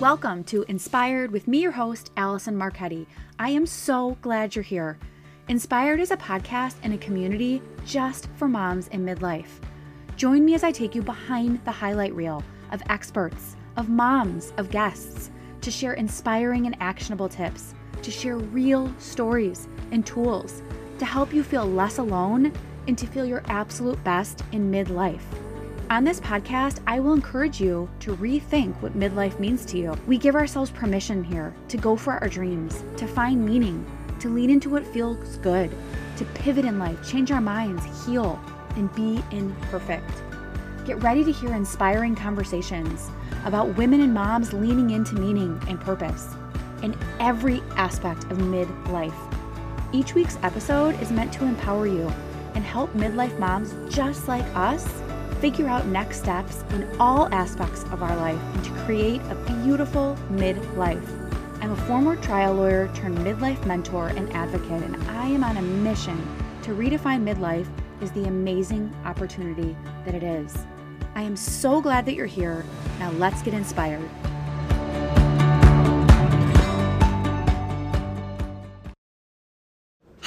Welcome to Inspired with me, your host, Allison Marketti. I am so glad you're here. Inspired is a podcast and a community just for moms in midlife. Join me as I take you behind the highlight reel of experts, of moms, of guests to share inspiring and actionable tips, to share real stories and tools to help you feel less alone and to feel your absolute best in midlife. On this podcast, I will encourage you to rethink what midlife means to you. We give ourselves permission here to go for our dreams, to find meaning, to lean into what feels good, to pivot in life, change our minds, heal, and be imperfect. Get ready to hear inspiring conversations about women and moms leaning into meaning and purpose in every aspect of midlife. Each week's episode is meant to empower you and help midlife moms just like us figure out next steps in all aspects of our life and to create a beautiful midlife. I'm a former trial lawyer turned midlife mentor and advocate, and I am on a mission to redefine midlife as the amazing opportunity that it is. I am so glad that you're here. Now let's get inspired.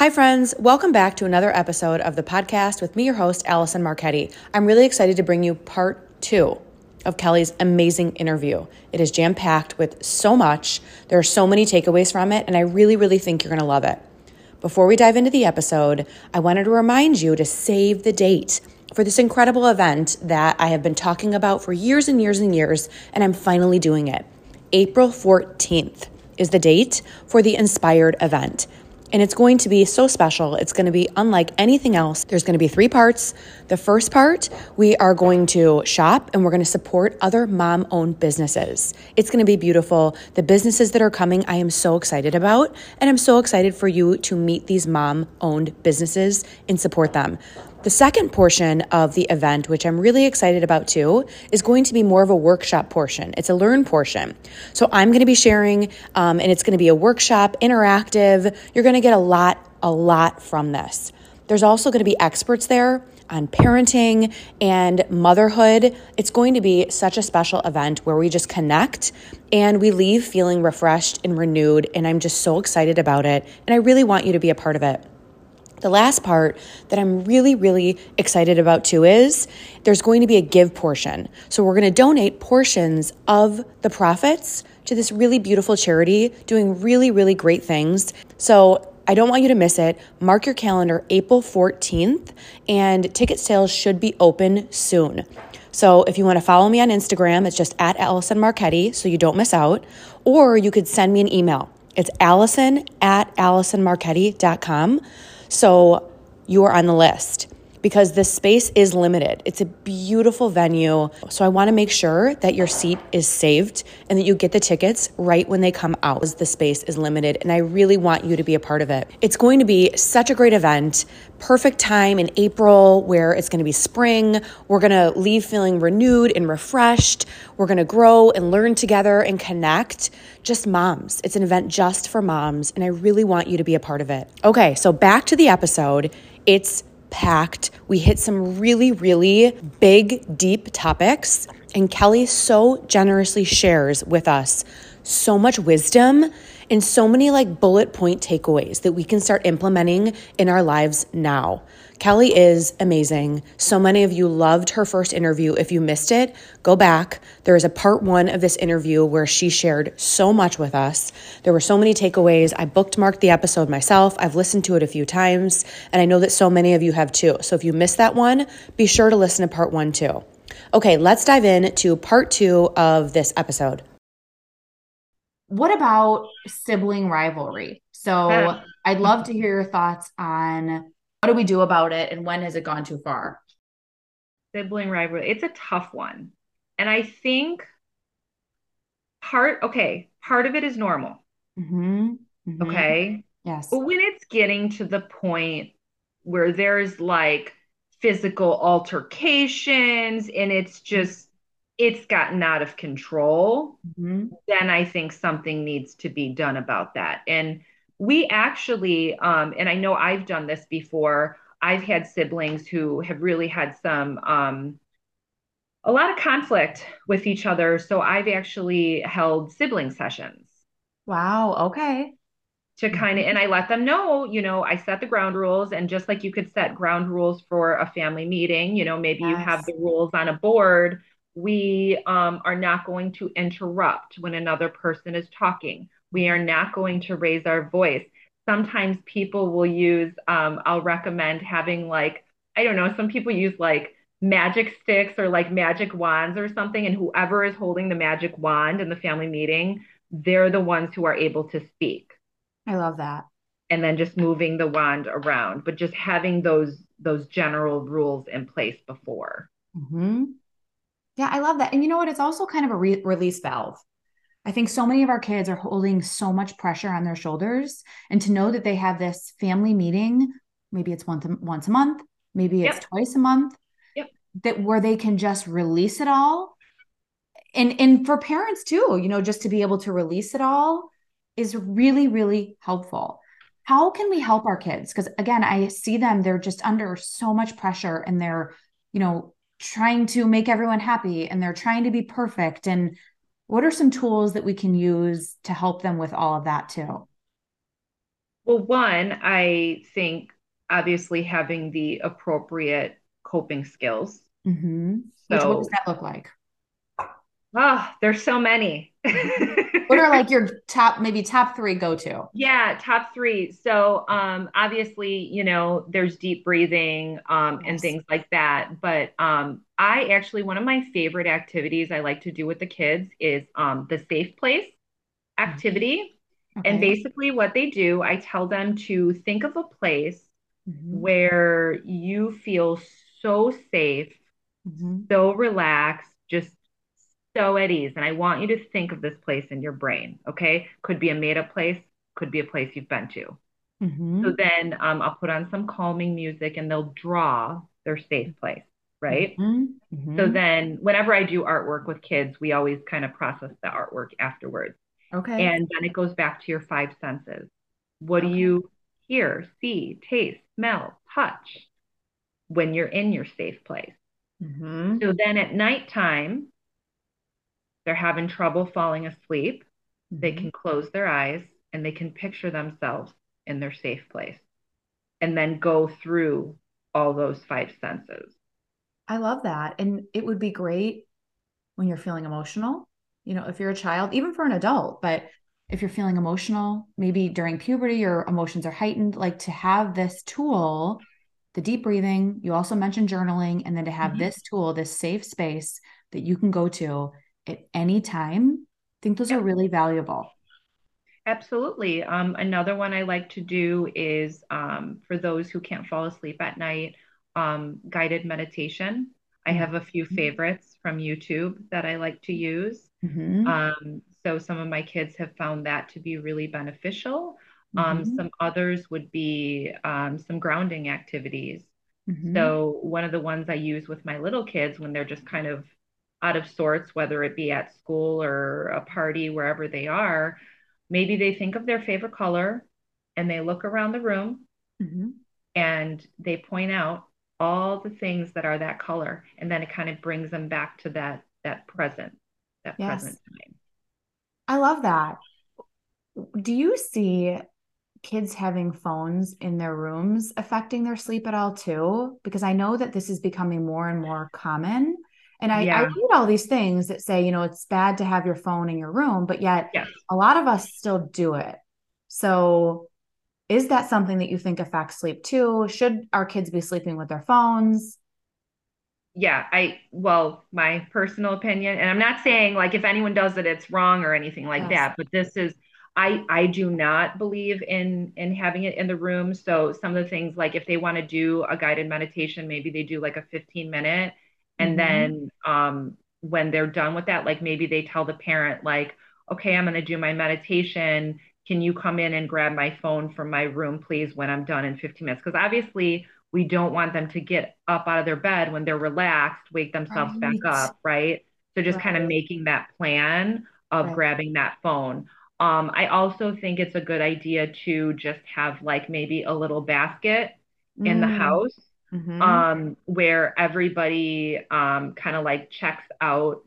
Hi, friends. Welcome back to another episode of the podcast with me, your host, Allison Marketti. I'm really excited to bring you part two of Kelly's amazing interview. It is jam packed with so much. There are so many takeaways from it, and I really, really think you're going to love it. Before we dive into the episode, I wanted to remind you to save the date for this incredible event that I have been talking about for years and years and years, and I'm finally doing it. April 14th is the date for the Inspired event. And it's going to be so special. It's going to be unlike anything else. There's going to be three parts. The first part, we are going to shop and we're going to support other mom owned businesses. It's going to be beautiful. The businesses that are coming, I am so excited about. And I'm so excited for you to meet these mom owned businesses and support them. The second portion of the event, which I'm really excited about too, is going to be more of a workshop portion. It's a learn portion. So I'm going to be sharing, um, and it's going to be a workshop, interactive. You're going to get a lot, a lot from this. There's also going to be experts there on parenting and motherhood. It's going to be such a special event where we just connect and we leave feeling refreshed and renewed. And I'm just so excited about it. And I really want you to be a part of it. The last part that I'm really, really excited about too is there's going to be a give portion. So we're going to donate portions of the profits to this really beautiful charity doing really, really great things. So I don't want you to miss it. Mark your calendar April 14th, and ticket sales should be open soon. So if you want to follow me on Instagram, it's just at Allison Marketti so you don't miss out. Or you could send me an email. It's allison at allisonmarketti.com. So you are on the list because this space is limited. It's a beautiful venue. So I want to make sure that your seat is saved and that you get the tickets right when they come out. The space is limited and I really want you to be a part of it. It's going to be such a great event. Perfect time in April where it's going to be spring. We're going to leave feeling renewed and refreshed. We're going to grow and learn together and connect. Just moms. It's an event just for moms and I really want you to be a part of it. Okay, so back to the episode. It's packed. We hit some really, really big, deep topics. And Kelly so generously shares with us so much wisdom and so many like bullet point takeaways that we can start implementing in our lives now. Kelly is amazing. So many of you loved her first interview. If you missed it, go back. There is a part one of this interview where she shared so much with us. There were so many takeaways. I bookmarked the episode myself. I've listened to it a few times, and I know that so many of you have too. So if you missed that one, be sure to listen to part one too. Okay, let's dive in to part two of this episode. What about sibling rivalry? So I'd love to hear your thoughts on what do we do about it and when has it gone too far? Sibling rivalry. It's a tough one. And I think part, okay, part of it is normal. Mm-hmm. Mm-hmm. Okay. Yes. But when it's getting to the point where there's like physical altercations and it's just, it's gotten out of control, mm-hmm. then I think something needs to be done about that. And we actually, um, and I know I've done this before, I've had siblings who have really had some um, a lot of conflict with each other. So I've actually held sibling sessions. Wow. Okay. To kind of, and I let them know, you know, I set the ground rules. And just like you could set ground rules for a family meeting, you know, maybe yes. you have the rules on a board. We um, are not going to interrupt when another person is talking. We are not going to raise our voice. Sometimes people will use, um, I'll recommend having like, I don't know, some people use like magic sticks or like magic wands or something. And whoever is holding the magic wand in the family meeting, they're the ones who are able to speak. I love that. And then just moving the wand around, but just having those those general rules in place before. Mm-hmm. Yeah, I love that. And you know what? It's also kind of a re- release valve. I think so many of our kids are holding so much pressure on their shoulders, and to know that they have this family meeting, maybe it's once a, once a month, maybe it's yep. twice a month, yep. that where they can just release it all, and and for parents too, you know, just to be able to release it all is really really helpful. How can we help our kids? Because again, I see them; they're just under so much pressure, and they're, you know, trying to make everyone happy, and they're trying to be perfect, and what are some tools that we can use to help them with all of that too? Well, one, I think obviously having the appropriate coping skills. Mm-hmm. So, Which, what does that look like? Oh, there's so many. what are like your top, maybe top three go to? Yeah, top three. So, um, obviously, you know, there's deep breathing um, yes. and things like that. But um, I actually, one of my favorite activities I like to do with the kids is um, the safe place activity. Okay. And basically, what they do, I tell them to think of a place mm-hmm. where you feel so safe, mm-hmm. so relaxed, just so at ease. And I want you to think of this place in your brain. Okay. Could be a made up place, could be a place you've been to. Mm-hmm. So then um, I'll put on some calming music and they'll draw their safe place. Right. Mm-hmm. mm-hmm. So then whenever I do artwork with kids, we always kind of process the artwork afterwards. Okay. And then it goes back to your five senses. What okay. do you hear, see, taste, smell, touch when you're in your safe place? Mm-hmm. So then at nighttime, they're having trouble falling asleep, mm-hmm. they can close their eyes and they can picture themselves in their safe place and then go through all those five senses. I love that. And it would be great when you're feeling emotional, you know, if you're a child, even for an adult, but if you're feeling emotional, maybe during puberty, your emotions are heightened, like to have this tool, the deep breathing, you also mentioned journaling, and then to have mm-hmm. this tool, this safe space that you can go to at any time, I think those are really valuable. Absolutely. Um, another one I like to do is um, for those who can't fall asleep at night, um, guided meditation. I have a few mm-hmm. favorites from YouTube that I like to use. Mm-hmm. Um, so some of my kids have found that to be really beneficial. Um, mm-hmm. Some others would be um, some grounding activities. Mm-hmm. So one of the ones I use with my little kids when they're just kind of out of sorts, whether it be at school or a party, wherever they are, maybe they think of their favorite color and they look around the room mm-hmm. and they point out all the things that are that color. And then it kind of brings them back to that that present, that yes. present time. I love that. Do you see kids having phones in their rooms affecting their sleep at all too? Because I know that this is becoming more and more common. And I, yeah. I, read all these things that say, you know, it's bad to have your phone in your room, but yet yes. a lot of us still do it. So is that something that you think affects sleep too? Should our kids be sleeping with their phones? Yeah, I well, my personal opinion, and I'm not saying like if anyone does it, it's wrong or anything like yes. that, but this is I I do not believe in in having it in the room. So some of the things like if they want to do a guided meditation, maybe they do like a 15 minute and mm-hmm. then um, when they're done with that, like maybe they tell the parent, like, okay, I'm going to do my meditation. Can you come in and grab my phone from my room, please, when I'm done in 15 minutes? Because obviously, we don't want them to get up out of their bed when they're relaxed, wake themselves right. back up, right? So just right. kind of making that plan of right. grabbing that phone. Um, I also think it's a good idea to just have like maybe a little basket mm. in the mm. house mm-hmm. um, where everybody um, kind of like checks out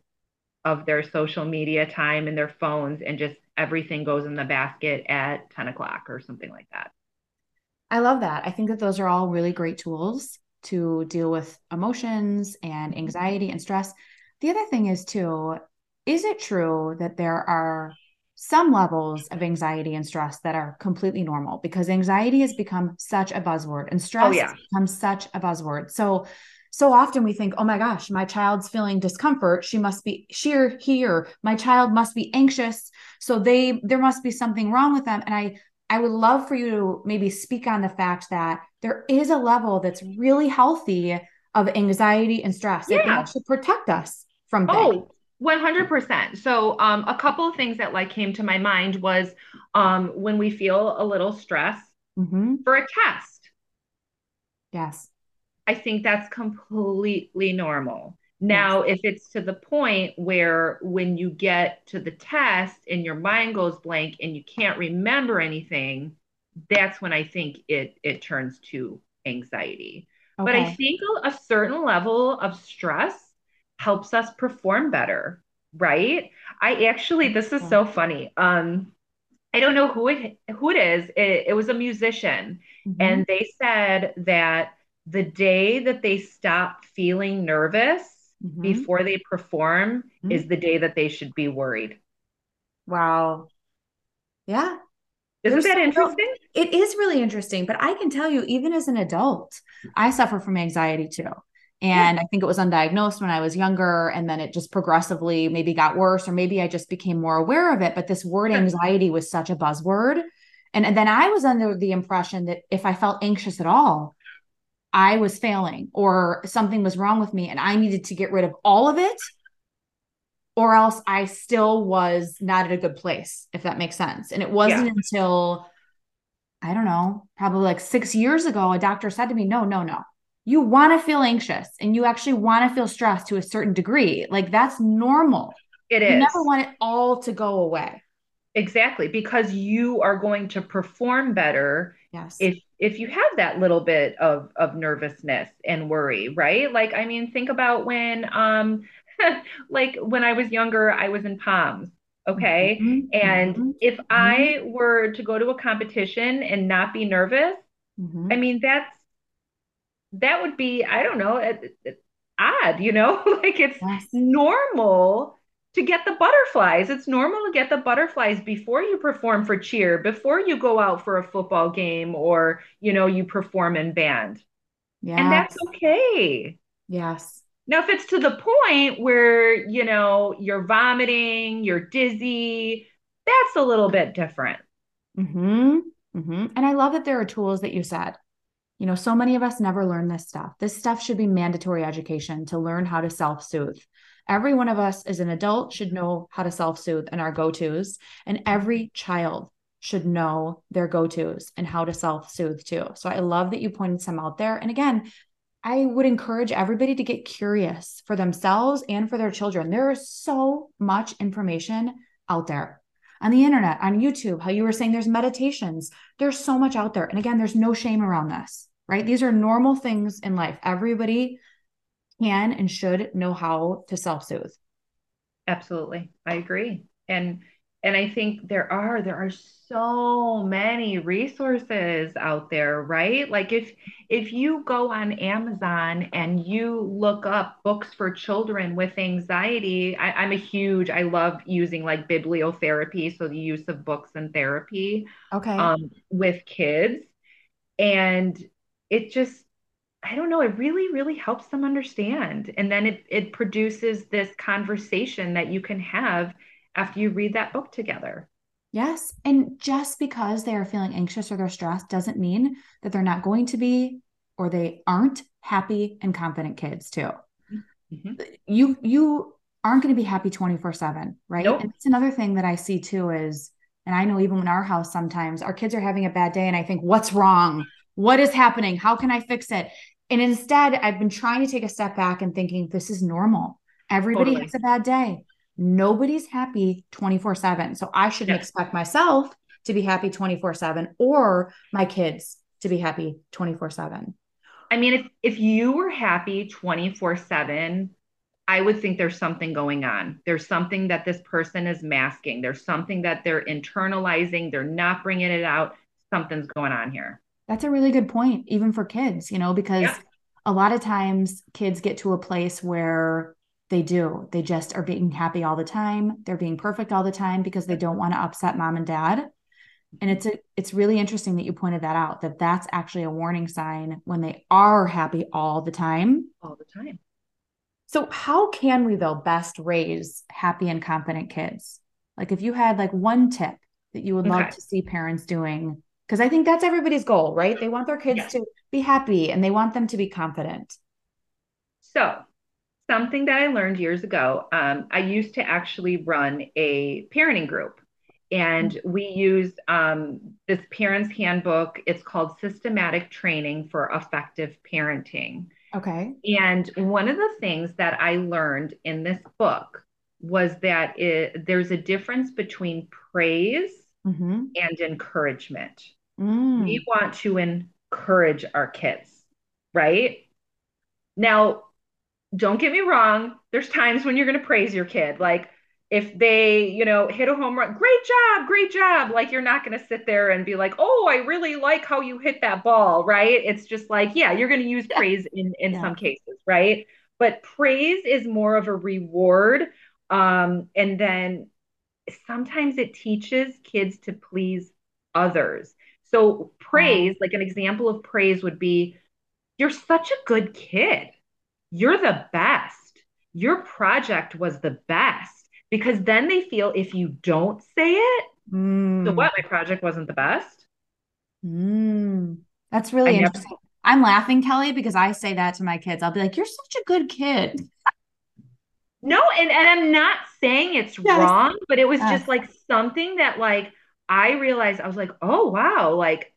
of their social media time and their phones and just everything goes in the basket at 10 o'clock or something like that. I love that. I think that those are all really great tools to deal with emotions and mm-hmm. anxiety and stress. The other thing is, too, is it true that there are some levels of anxiety and stress that are completely normal because anxiety has become such a buzzword and oh, stress oh, yeah. has become such a buzzword. So so often we think, oh my gosh, my child's feeling discomfort. She must be she or he or my child must be anxious. So they there must be something wrong with them. And I I would love for you to maybe speak on the fact that there is a level that's really healthy of anxiety and stress. Yeah. It should protect us from oh, things. Oh, 100%. So, um, a couple of things that like came to my mind was um, when we feel a little stress mm-hmm. for a test. Yes. I think that's completely normal. Now, if it's to the point where when you get to the test and your mind goes blank and you can't remember anything, that's when I think it it turns to anxiety. Okay. But I think a, a certain level of stress helps us perform better, right? I actually this is so funny. Um I don't know who it who it is. It, it was a musician mm-hmm. and they said that the day that they stop feeling nervous mm-hmm. before they perform mm-hmm. is the day that they should be worried. Wow. Yeah. Isn't There's that interesting? It is really interesting, but I can tell you, even as an adult, I suffer from anxiety too. And. I think it was undiagnosed when I was younger. And then it just progressively maybe got worse, or maybe I just became more aware of it. But this word anxiety was such a buzzword. And, and then I was under the impression that if I felt anxious at all, I was failing or something was wrong with me and I needed to get rid of all of it or else I still was not at a good place, if that makes sense. And it wasn't yeah. until I don't know, probably like six years ago, a doctor said to me, No, no, no. You want to feel anxious and you actually want to feel stressed to a certain degree. Like that's normal. It is. You never want it all to go away. Exactly, because you are going to perform better yes. if if you have that little bit of of nervousness and worry, right? Like I mean, think about when um like when I was younger, I was in POMS, okay? Mm-hmm. And mm-hmm. if I mm-hmm. were to go to a competition and not be nervous, mm-hmm. I mean, that's that would be I don't know, it, it, odd, you know? like it's yes. normal to get the butterflies. It's normal to get the butterflies before you perform for cheer, before you go out for a football game or, you know, you perform in band. Yeah. And that's okay. Yes. Now, if it's to the point where, you know, you're vomiting, you're dizzy, that's a little bit different. Mm-hmm. Mm-hmm. And I love that there are tools that you said. You know, so many of us never learn this stuff. This stuff should be mandatory education to learn how to self soothe. Every one of us as an adult should know how to self soothe and our go tos. And every child should know their go tos and how to self soothe too. So I love that you pointed some out there. And again, I would encourage everybody to get curious for themselves and for their children. There is so much information out there on the internet, on YouTube, how you were saying there's meditations. There's so much out there. And again, there's no shame around this, right? These are normal things in life. Everybody can and should know how to self-soothe. Absolutely. I agree. And and I think there are there are so many resources out there, right? Like if if you go on Amazon and you look up books for children with anxiety, I, I'm a huge I love using like bibliotherapy, so the use of books and therapy okay um, with kids. And it just I don't know, it really, really helps them understand. And then it, it produces this conversation that you can have after you read that book together. Yes. And just because they are feeling anxious or they're stressed doesn't mean that they're not going to be or they aren't happy and confident kids too. Mm-hmm. You you aren't going to be happy 24/7, right? Nope. And it's another thing that I see too is and I know even in our house sometimes our kids are having a bad day and I think what's wrong? What is happening? How can I fix it? And instead, I've been trying to take a step back and thinking this is normal. Everybody totally. has a bad day. Nobody's happy 24 7. So I shouldn't expect myself to be happy 24 7 or my kids to be happy 24 7. I mean, if if you were happy 24/7, I would think there's something going on. There's something that this person is masking. There's something that they're internalizing. They're not bringing it out. Something's going on here. That's a really good point, even for kids, you know, because yeah. a lot of times kids get to a place where they do. They just are being happy all the time. They're being perfect all the time because they don't want to upset mom and dad. And it's a, it's really interesting that you pointed that out that that's actually a warning sign when they are happy all the time. All the time. So how can we though best raise happy and confident kids? Like if you had like one tip that you would love to see parents doing because I think that's everybody's goal, right? They want their kids yeah. to be happy and they want them to be confident. So, something that I learned years ago, um, I used to actually run a parenting group. And mm-hmm. we used um, this parents' handbook. It's called Systematic Training for Effective Parenting. Okay. And one of the things that I learned in this book was that it, there's a difference between praise mm-hmm. and encouragement. Mm. We want to encourage our kids, right? Now, don't get me wrong, there's times when you're going to praise your kid. Like, if they, you know, hit a home run, great job, great job. Like you're not going to sit there and be like, "Oh, I really like how you hit that ball," right? It's just like, yeah, you're going to use praise in in yeah. some cases, right? But praise is more of a reward um and then sometimes it teaches kids to please others. So praise, like an example of praise would be you're such a good kid. You're the best. Your project was the best because then they feel if you don't say it, mm. so what? My project wasn't the best. Mm. That's really I interesting. Never... I'm laughing, Kelly, because I say that to my kids. I'll be like, "You're such a good kid." no, and and I'm not saying it's yes. wrong, but it was yes. just like something that like I realized I was like, "Oh wow!" Like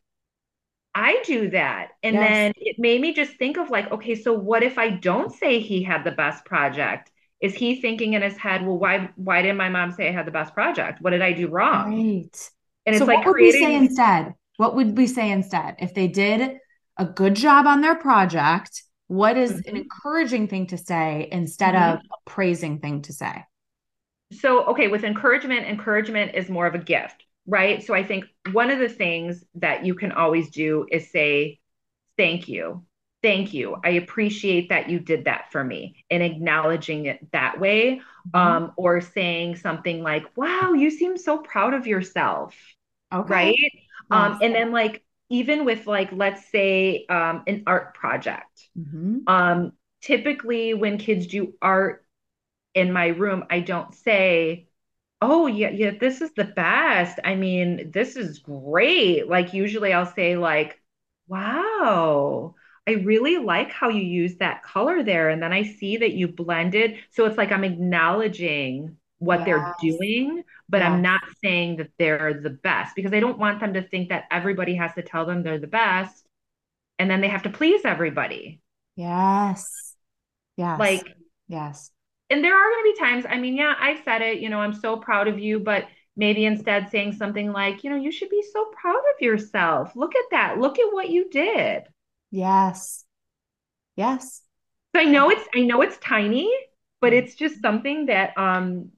I do that. And yes. then it made me just think of like, okay, so what if I don't say he had the best project? is he thinking in his head, well, why why didn't my mom say I had the best project? What did I do wrong? Right. And it's so like what creating... would we say instead? What would we say instead? If they did a good job on their project, what is mm-hmm. an encouraging thing to say instead mm-hmm. of a praising thing to say? So, okay, with encouragement, encouragement is more of a gift, right? So I think one of the things that you can always do is say, thank you thank you i appreciate that you did that for me and acknowledging it that way mm-hmm. um, or saying something like wow you seem so proud of yourself okay. right yes. um, and then like even with like let's say um, an art project mm-hmm. um, typically when kids do art in my room i don't say oh yeah yeah this is the best i mean this is great like usually i'll say like wow I really like how you use that color there. And then I see that you blended. So it's like I'm acknowledging what yes. they're doing, but yes. I'm not saying that they're the best because I don't want them to think that everybody has to tell them they're the best and then they have to please everybody. Yes. Yes. Like, yes. And there are going to be times, I mean, yeah, I've said it, you know, I'm so proud of you, but maybe instead saying something like, you know, you should be so proud of yourself. Look at that. Look at what you did. Yes. Yes. So I know it's I know it's tiny, but it's just something that um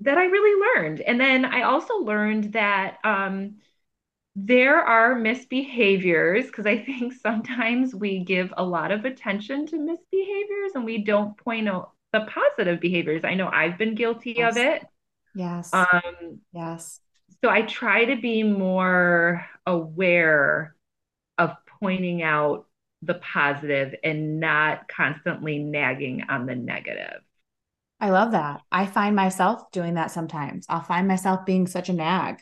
that I really learned. And then I also learned that um there are misbehaviors because I think sometimes we give a lot of attention to misbehaviors and we don't point out the positive behaviors. I know I've been guilty yes. of it. Yes. Um yes. So I try to be more aware of pointing out the positive and not constantly nagging on the negative. I love that. I find myself doing that sometimes. I'll find myself being such a nag.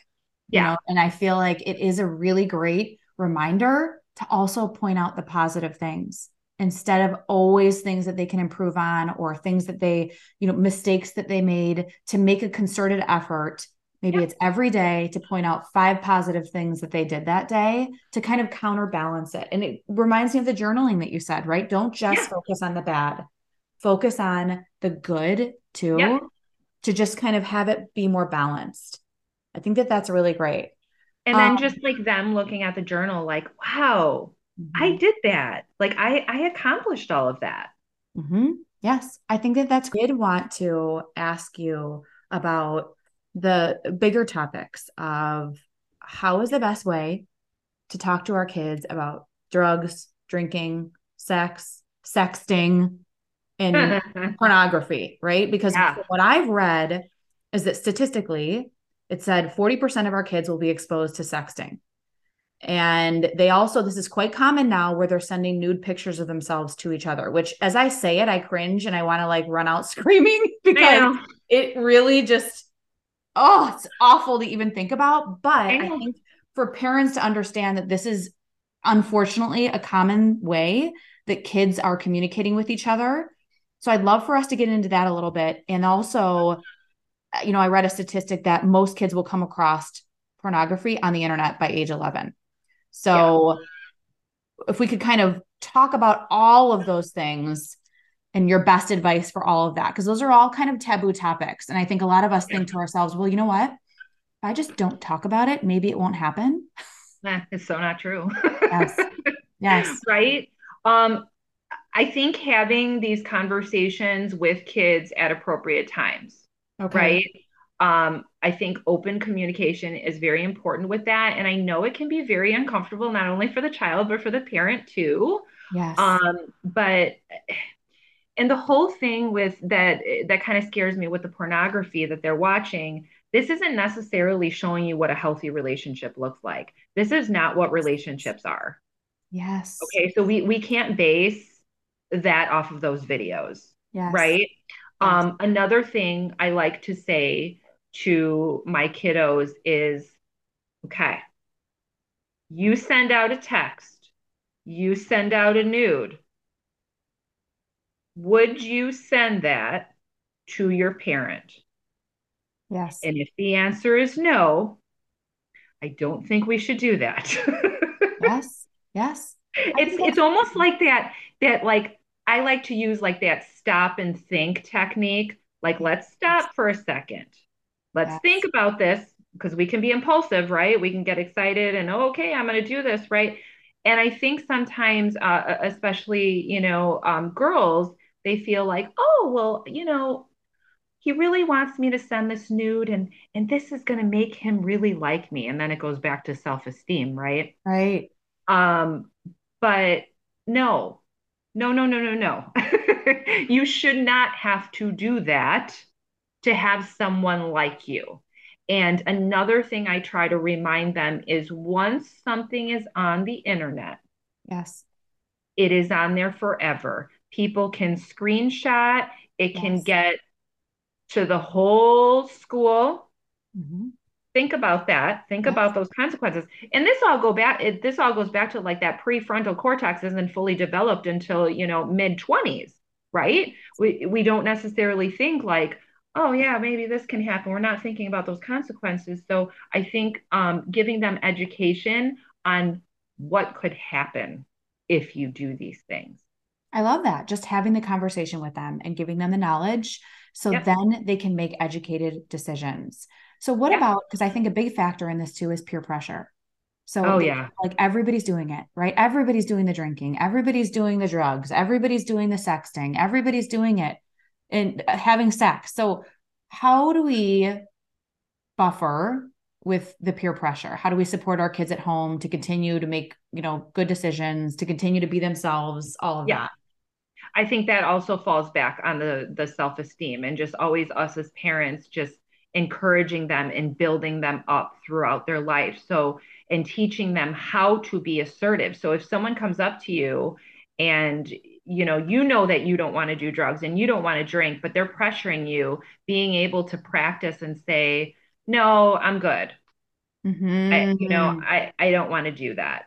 Yeah. Know? And I feel like it is a really great reminder to also point out the positive things instead of always things that they can improve on or things that they, you know, mistakes that they made to make a concerted effort Maybe yeah. it's every day to point out five positive things that they did that day to kind of counterbalance it. And it reminds me of the journaling that you said, right? Don't just yeah. focus on the bad, focus on the good too, yeah. to just kind of have it be more balanced. I think that that's really great. And then um, just like them looking at the journal, like, wow, mm-hmm. I did that. Like I I accomplished all of that. Mm-hmm. Yes, I think that that's. I did want to ask you about the bigger topics of how is the best way to talk to our kids about drugs, drinking, sex, sexting, and pornography, right? Because yeah. what I've read is that statistically, it said 40% of our kids will be exposed to sexting. And they also, this is quite common now where they're sending nude pictures of themselves to each other, which as I say it, I cringe and I want to like run out screaming because it really just, oh, it's awful to even think about. But I, I think for parents to understand that this is unfortunately a common way that kids are communicating with each other. So I'd love for us to get into that a little bit. And also, you know, I read a statistic that most kids will come across pornography on the internet by age 11. So yeah. if we could kind of talk about all of those things and your best advice for all of that, because those are all kind of taboo topics. And I think a lot of us think to ourselves, well, you know what? If I just don't talk about it, maybe it won't happen. it's so not true. yes. Yes. Right. Um, I think having these conversations with kids at appropriate times. Okay. Right. Um, I think open communication is very important with that. And I know it can be very uncomfortable, not only for the child, but for the parent too. Yes. Um, but and the whole thing with that that kind of scares me with the pornography that they're watching this isn't necessarily showing you what a healthy relationship looks like this is not what relationships are yes okay so we we can't base that off of those videos yes. right yes. um another thing i like to say to my kiddos is okay you send out a text you send out a nude would you send that to your parent? Yes. And if the answer is no, I don't think we should do that. yes. Yes. It's it's almost like that that like I like to use like that stop and think technique. Like let's stop for a second. Let's yes. think about this because we can be impulsive, right? We can get excited and oh, okay, I'm going to do this, right? And I think sometimes, uh, especially you know, um, girls, they feel like, oh, well, you know, he really wants me to send this nude and and this is going to make him really like me and then it goes back to self-esteem right right um but no no no no no no you should not have to do that to have someone like you and another thing i try to remind them is once something is on the internet yes it is on there forever people can screenshot, it yes. can get to the whole school. Mm-hmm. Think about that. Think yes. about those consequences. And this all go back, it, this all goes back to like that prefrontal cortex isn't fully developed until, you know, mid 20s, right? We we don't necessarily think like, oh yeah, maybe this can happen. We're not thinking about those consequences. So I think um, giving them education on what could happen if you do these things. I love that. Just having the conversation with them and giving them the knowledge so yep. then they can make educated decisions. So, what about because I think a big factor in this too is peer pressure. So, oh, yeah. like everybody's doing it, right? Everybody's doing the drinking, everybody's doing the drugs, everybody's doing the sexting, everybody's doing it and uh, having sex. So, how do we buffer with the peer pressure? How do we support our kids at home to continue to make, you know, good decisions, to continue to be themselves, all of yeah. that? I think that also falls back on the the self-esteem and just always us as parents just encouraging them and building them up throughout their life. So and teaching them how to be assertive. So if someone comes up to you and you know you know that you don't want to do drugs and you don't want to drink but they're pressuring you being able to practice and say no, I'm good. Mm-hmm. I, you know, I, I don't want to do that.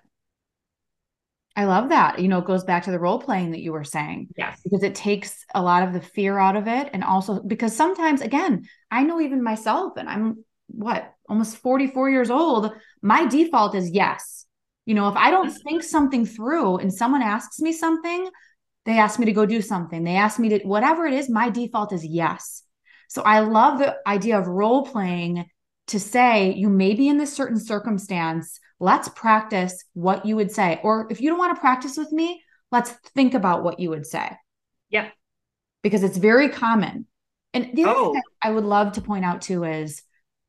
I love that. You know, it goes back to the role playing that you were saying. Yes. Because it takes a lot of the fear out of it. And also because sometimes, again, I know even myself, and I'm what, almost 44 years old, my default is yes. You know, if I don't mm-hmm. think something through and someone asks me something, they ask me to go do something, they ask me to, whatever it is, my default is yes. So I love the idea of role playing to say you may be in this certain circumstance. Let's practice what you would say. Or if you don't want to practice with me, let's think about what you would say. Yep. Because it's very common. And the other oh. thing I would love to point out too is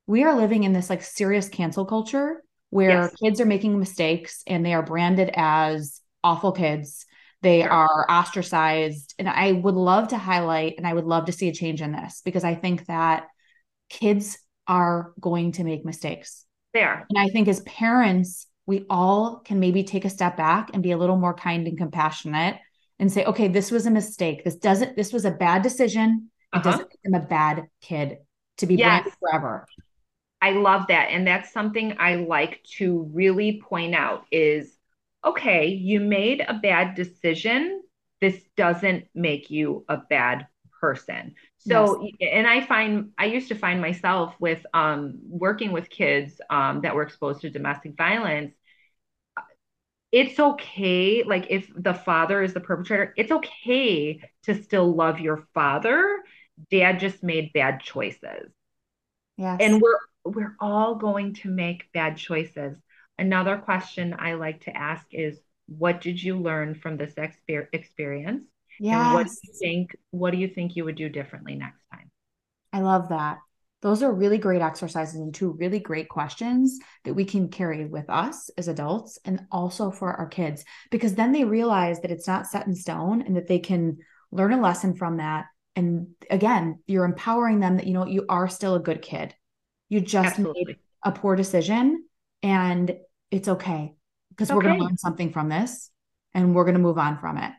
we are living in this like serious cancel culture where yes. kids are making mistakes and they are branded as awful kids. They are ostracized. And I would love to highlight and I would love to see a change in this because I think that kids are going to make mistakes. They are. And I think as parents, we all can maybe take a step back and be a little more kind and compassionate and say, okay, this was a mistake. This doesn't, this was a bad decision. It uh-huh. doesn't make them a bad kid to be yes. branded forever. I love that. And that's something I like to really point out is okay, you made a bad decision. This doesn't make you a bad person. So, yes. and I find I used to find myself with um, working with kids um, that were exposed to domestic violence. It's okay, like if the father is the perpetrator, it's okay to still love your father. Dad just made bad choices. Yes. And we're we're all going to make bad choices. Another question I like to ask is what did you learn from this exper- experience? Yes. And what do you think what do you think you would do differently next time? I love that. Those are really great exercises and two really great questions that we can carry with us as adults and also for our kids because then they realize that it's not set in stone and that they can learn a lesson from that and again you're empowering them that you know you are still a good kid you just Absolutely. made a poor decision and it's okay because okay. we're going to learn something from this and we're going to move on from it.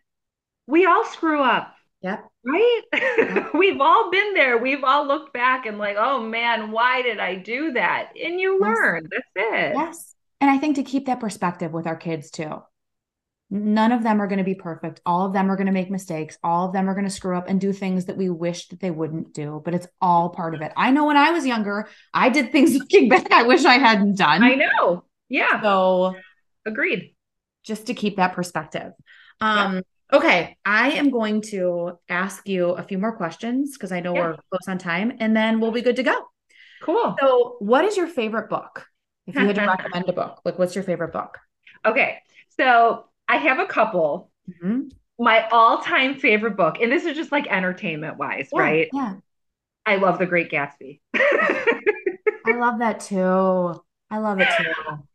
We all screw up. Yep. Right? Yep. We've all been there. We've all looked back and like, oh man, why did I do that? And you yes. learn. That's it. Yes. And I think to keep that perspective with our kids too. None of them are going to be perfect. All of them are going to make mistakes. All of them are going to screw up and do things that we wish that they wouldn't do, but it's all part of it. I know when I was younger, I did things looking back I wish I hadn't done. I know. Yeah. So agreed. Just to keep that perspective. Um, yeah. okay. I am going to ask you a few more questions because I know yeah. we're close on time and then we'll be good to go. Cool. So, what is your favorite book? If you had to recommend a book, like what's your favorite book? Okay. So, I have a couple. Mm-hmm. My all-time favorite book, and this is just like entertainment wise, yeah, right? Yeah. I love The Great Gatsby. I love that too. I love it too.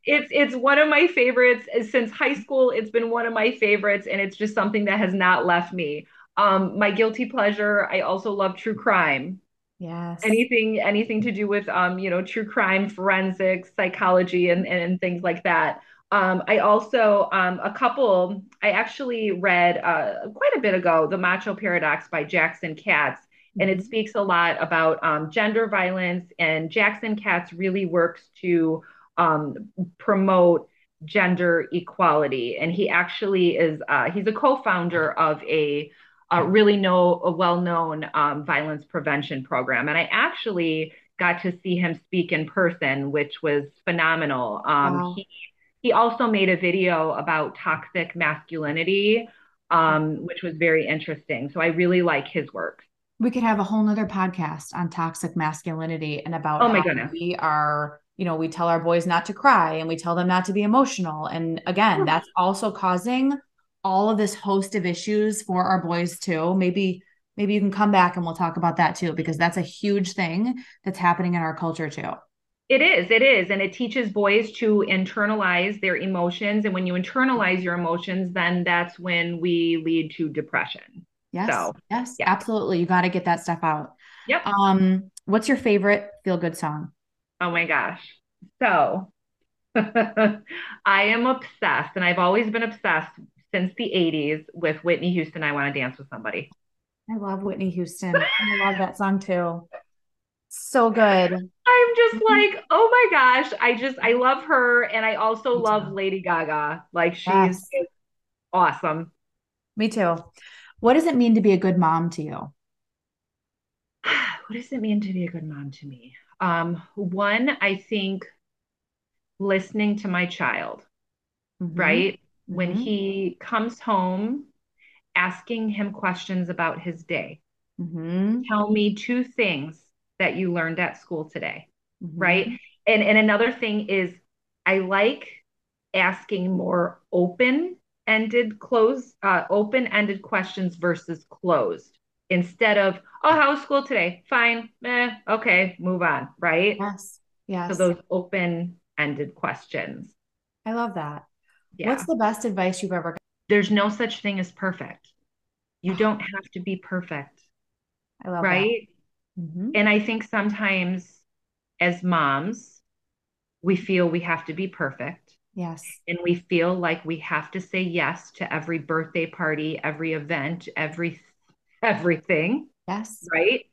It's it's one of my favorites since high school. It's been one of my favorites, and it's just something that has not left me. Um, my guilty pleasure. I also love true crime. Yes. Anything anything to do with um, you know, true crime, forensics, psychology, and and, things like that. Um, I also um, a couple. I actually read uh, quite a bit ago, "The Macho Paradox" by Jackson Katz, and it mm-hmm. speaks a lot about um, gender violence. And Jackson Katz really works to um, promote gender equality, and he actually is uh, he's a co-founder of a, a really no a well-known um, violence prevention program. And I actually got to see him speak in person, which was phenomenal. Um, wow. He he also made a video about toxic masculinity, um, which was very interesting. So I really like his work. We could have a whole nother podcast on toxic masculinity and about oh my goodness. we are, you know, we tell our boys not to cry and we tell them not to be emotional. And again, that's also causing all of this host of issues for our boys too. Maybe maybe you can come back and we'll talk about that too because that's a huge thing that's happening in our culture too. It is, it is. And it teaches boys to internalize their emotions. And when you internalize your emotions, then that's when we lead to depression. Yes. So, yes, yeah. absolutely. You got to get that stuff out. Yep. Um, what's your favorite feel good song? Oh my gosh. So I am obsessed, and I've always been obsessed since the 80s with Whitney Houston. I want to dance with somebody. I love Whitney Houston. I love that song too. So good. I'm just mm-hmm. like, oh my gosh. I just, I love her. And I also love. Lady Gaga. Like, she's yes. awesome. Me too. What does it mean to be a good mom to you? what does it mean to be a good mom to me? Um, one, I think listening to my child, mm-hmm. right? Mm-hmm. When he comes home, asking him questions about his day. Mm-hmm. Tell me two things that you learned at school today. mm-hmm. right? And and another thing is I like asking more open ended close uh, open ended questions versus closed instead of oh how's school today? Fine. Eh, okay move on right? Yes yes. So those open ended questions. I love that. Yeah. what's the best advice you've ever got? There's no such thing as perfect. You don't have to be perfect i love right? Mm-hmm. and i think sometimes as moms we feel we have to be perfect Yes. And we feel like we have to say yes to every birthday party, every event, every everything. Yes. Right?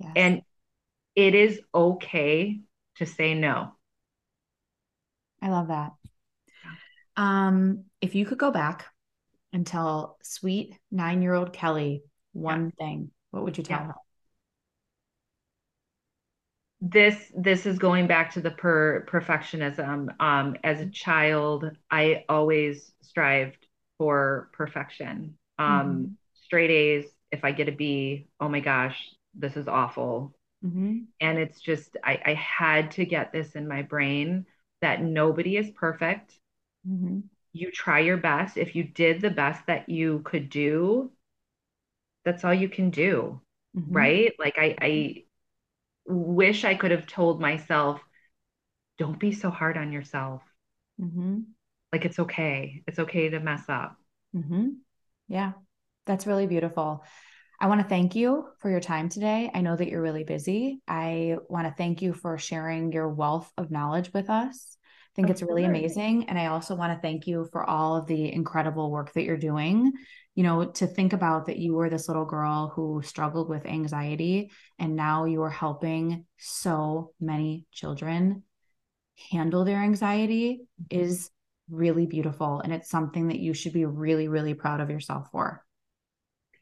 Yes. And it is okay to say no. I love that. Um, if you could go back and tell sweet nine year old Kelly one yeah. thing, what would you tell yeah. her? This this is going back to the per perfectionism um as a child i always strived for perfection um mm-hmm. straight a's if i get a b oh my gosh this is awful mm-hmm. and it's just I, I had to get this in my brain that nobody is perfect mm-hmm. you try your best if you did the best that you could do that's all you can do mm-hmm. right like i i wish I could have told myself, don't be so hard on yourself. Mm-hmm. Like it's okay. It's okay to mess up. Mm-hmm. Yeah, that's really beautiful. I want to thank you for your time today. I know that you're really busy. I want to thank you for sharing your wealth of knowledge with us. I think of it's really course. amazing. And I also want to thank you for all of the incredible work that you're doing you know, to think about that you were this little girl who struggled with anxiety and now you are helping so many children handle their anxiety mm-hmm. is really beautiful. And it's something that you should be really, really proud of yourself for.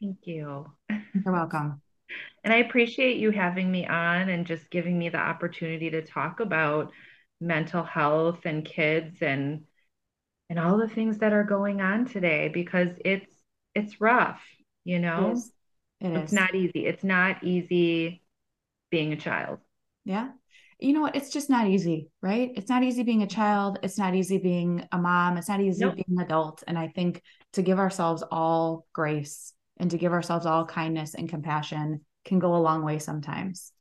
Thank you. You're welcome. And I appreciate you having me on and just giving me the opportunity to talk about mental health and kids and and all the things that are going on today because it's it's rough, you know? It is. It it's is. not easy. It's not easy being a child. Yeah. You know what? It's just not easy, right? It's not easy being a child. It's not easy being a mom. It's not easy nope. being an adult. And I think to give ourselves all grace and to give ourselves all kindness and compassion can go a long way sometimes.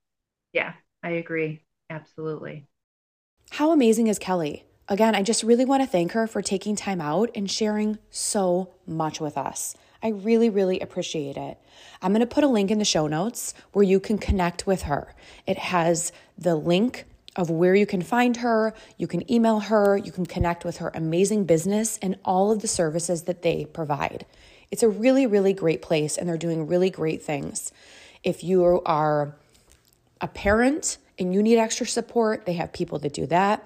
Yeah, I agree. Absolutely. How amazing is Kelly? Again, I just really want to thank her for taking time out and sharing so much with us. I really, really appreciate it. I'm going to put a link in the show notes where you can connect with her. It has the link of where you can find her, you can email her, you can connect with her amazing business and all of the services that they provide. It's a really, really great place and they're doing really great things. If you are a parent and you need extra support, they have people that do that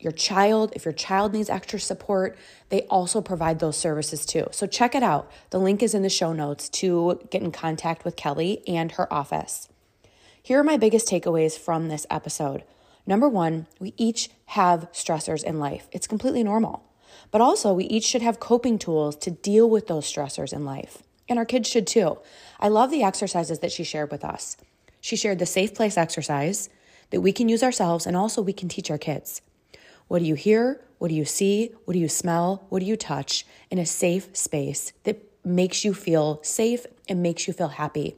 your child, if your child needs extra support, they also provide those services too. So check it out. The link is in the show notes to get in contact with Kelly and her office. Here are my biggest takeaways from this episode. Number one, we each have stressors in life, it's completely normal. But also, we each should have coping tools to deal with those stressors in life. And our kids should too. I love the exercises that she shared with us. She shared the safe place exercise that we can use ourselves and also we can teach our kids. What do you hear? What do you see? What do you smell? What do you touch in a safe space that makes you feel safe and makes you feel happy?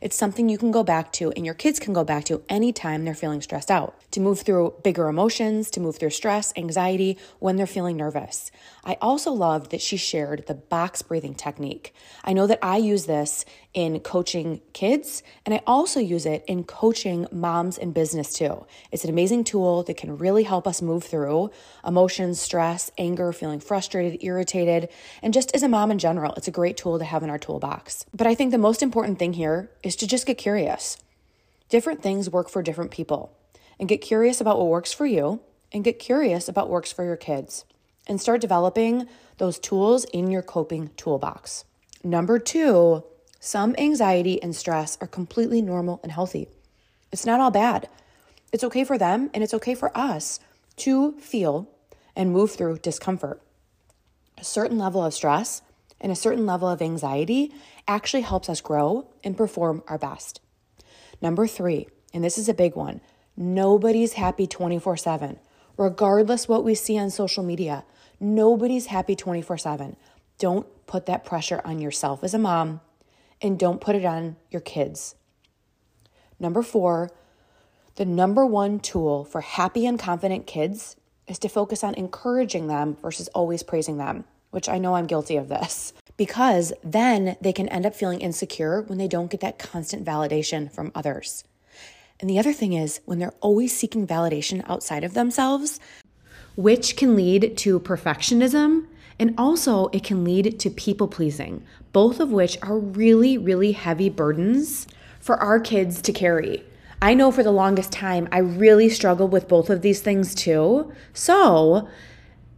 It's something you can go back to and your kids can go back to anytime they're feeling stressed out to move through bigger emotions, to move through stress, anxiety when they're feeling nervous. I also loved that she shared the box breathing technique. I know that I use this in coaching kids, and I also use it in coaching moms in business too. It's an amazing tool that can really help us move through emotions, stress, anger, feeling frustrated, irritated, and just as a mom in general, it's a great tool to have in our toolbox. But I think the most important thing here is to just get curious. Different things work for different people, and get curious about what works for you, and get curious about what works for your kids and start developing those tools in your coping toolbox. Number two, some anxiety and stress are completely normal and healthy. It's not all bad. It's okay for them and it's okay for us to feel and move through discomfort. A certain level of stress and a certain level of anxiety actually helps us grow and perform our best. Number three, and this is a big one Nobody's happy 24 7, regardless what we see on social media. Nobody's happy 24 7. Don't put that pressure on yourself as a mom and don't put it on your kids. Number four, the number one tool for happy and confident kids is to focus on encouraging them versus always praising them, which I know I'm guilty of this, because then they can end up feeling insecure when they don't get that constant validation from others. And the other thing is, when they're always seeking validation outside of themselves, which can lead to perfectionism and also it can lead to people pleasing, both of which are really, really heavy burdens for our kids to carry. I know for the longest time, I really struggled with both of these things too. So,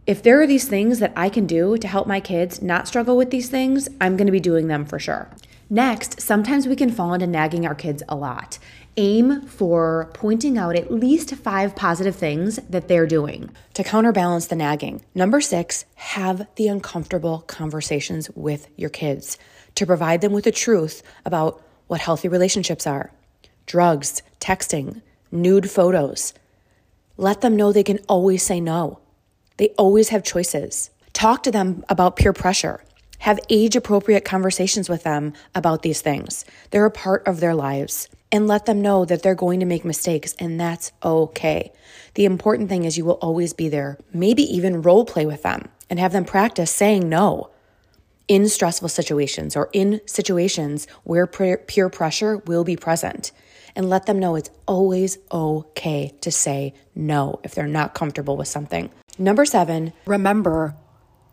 if there are these things that I can do to help my kids not struggle with these things, I'm to be doing them for sure. Next, sometimes we can fall into nagging our kids a lot. Aim for pointing out at least five positive things that they're doing to counterbalance the nagging. Number six, have the uncomfortable conversations with your kids to provide them with the truth about what healthy relationships are drugs, texting, nude photos. Let them know they can always say no. They always have choices. Talk to them about peer pressure. Have age appropriate conversations with them about these things. They're a part of their lives. And let them know that they're going to make mistakes, and that's okay. The important thing is you will always be there. Maybe even role play with them and have them practice saying no in stressful situations or in situations where peer pressure will be present. And let them know it's always okay to say no if they're not comfortable with something. Number seven, remember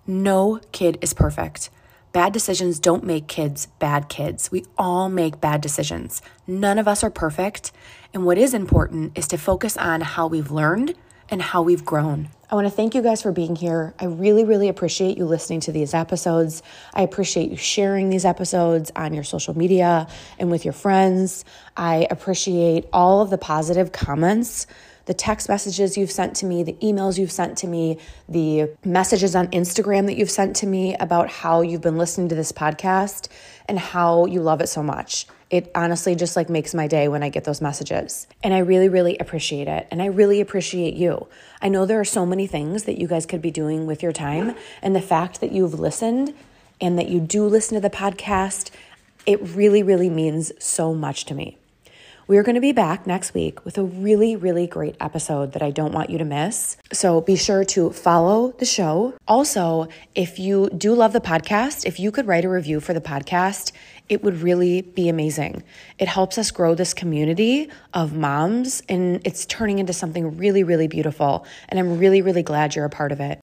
no kid is perfect. Bad decisions don't make kids bad kids. We all make bad decisions. None of us are perfect. And what is important is to focus on how we've learned and how we've grown. I want to thank you guys for being here. I really, really appreciate you listening to these episodes. I appreciate you sharing these episodes on your social media and with your friends. I appreciate all of the positive comments the text messages you've sent to me, the emails you've sent to me, the messages on Instagram that you've sent to me about how you've been listening to this podcast and how you love it so much. It honestly just like makes my day when I get those messages. And I really, really appreciate it. And I really appreciate you. I know there are so many things that you guys could be doing with your time. And the fact that you've listened and that you do listen to the podcast, it really, really means so much to me. We are going to be back next week with a really, really great episode that I don't want you to miss. So be sure to follow the show. Also, if you do love the podcast, if you could write a review for the podcast, it would really be amazing. It helps us grow this community of moms and it's turning into something really, really beautiful. And I'm really, really glad you're a part of it.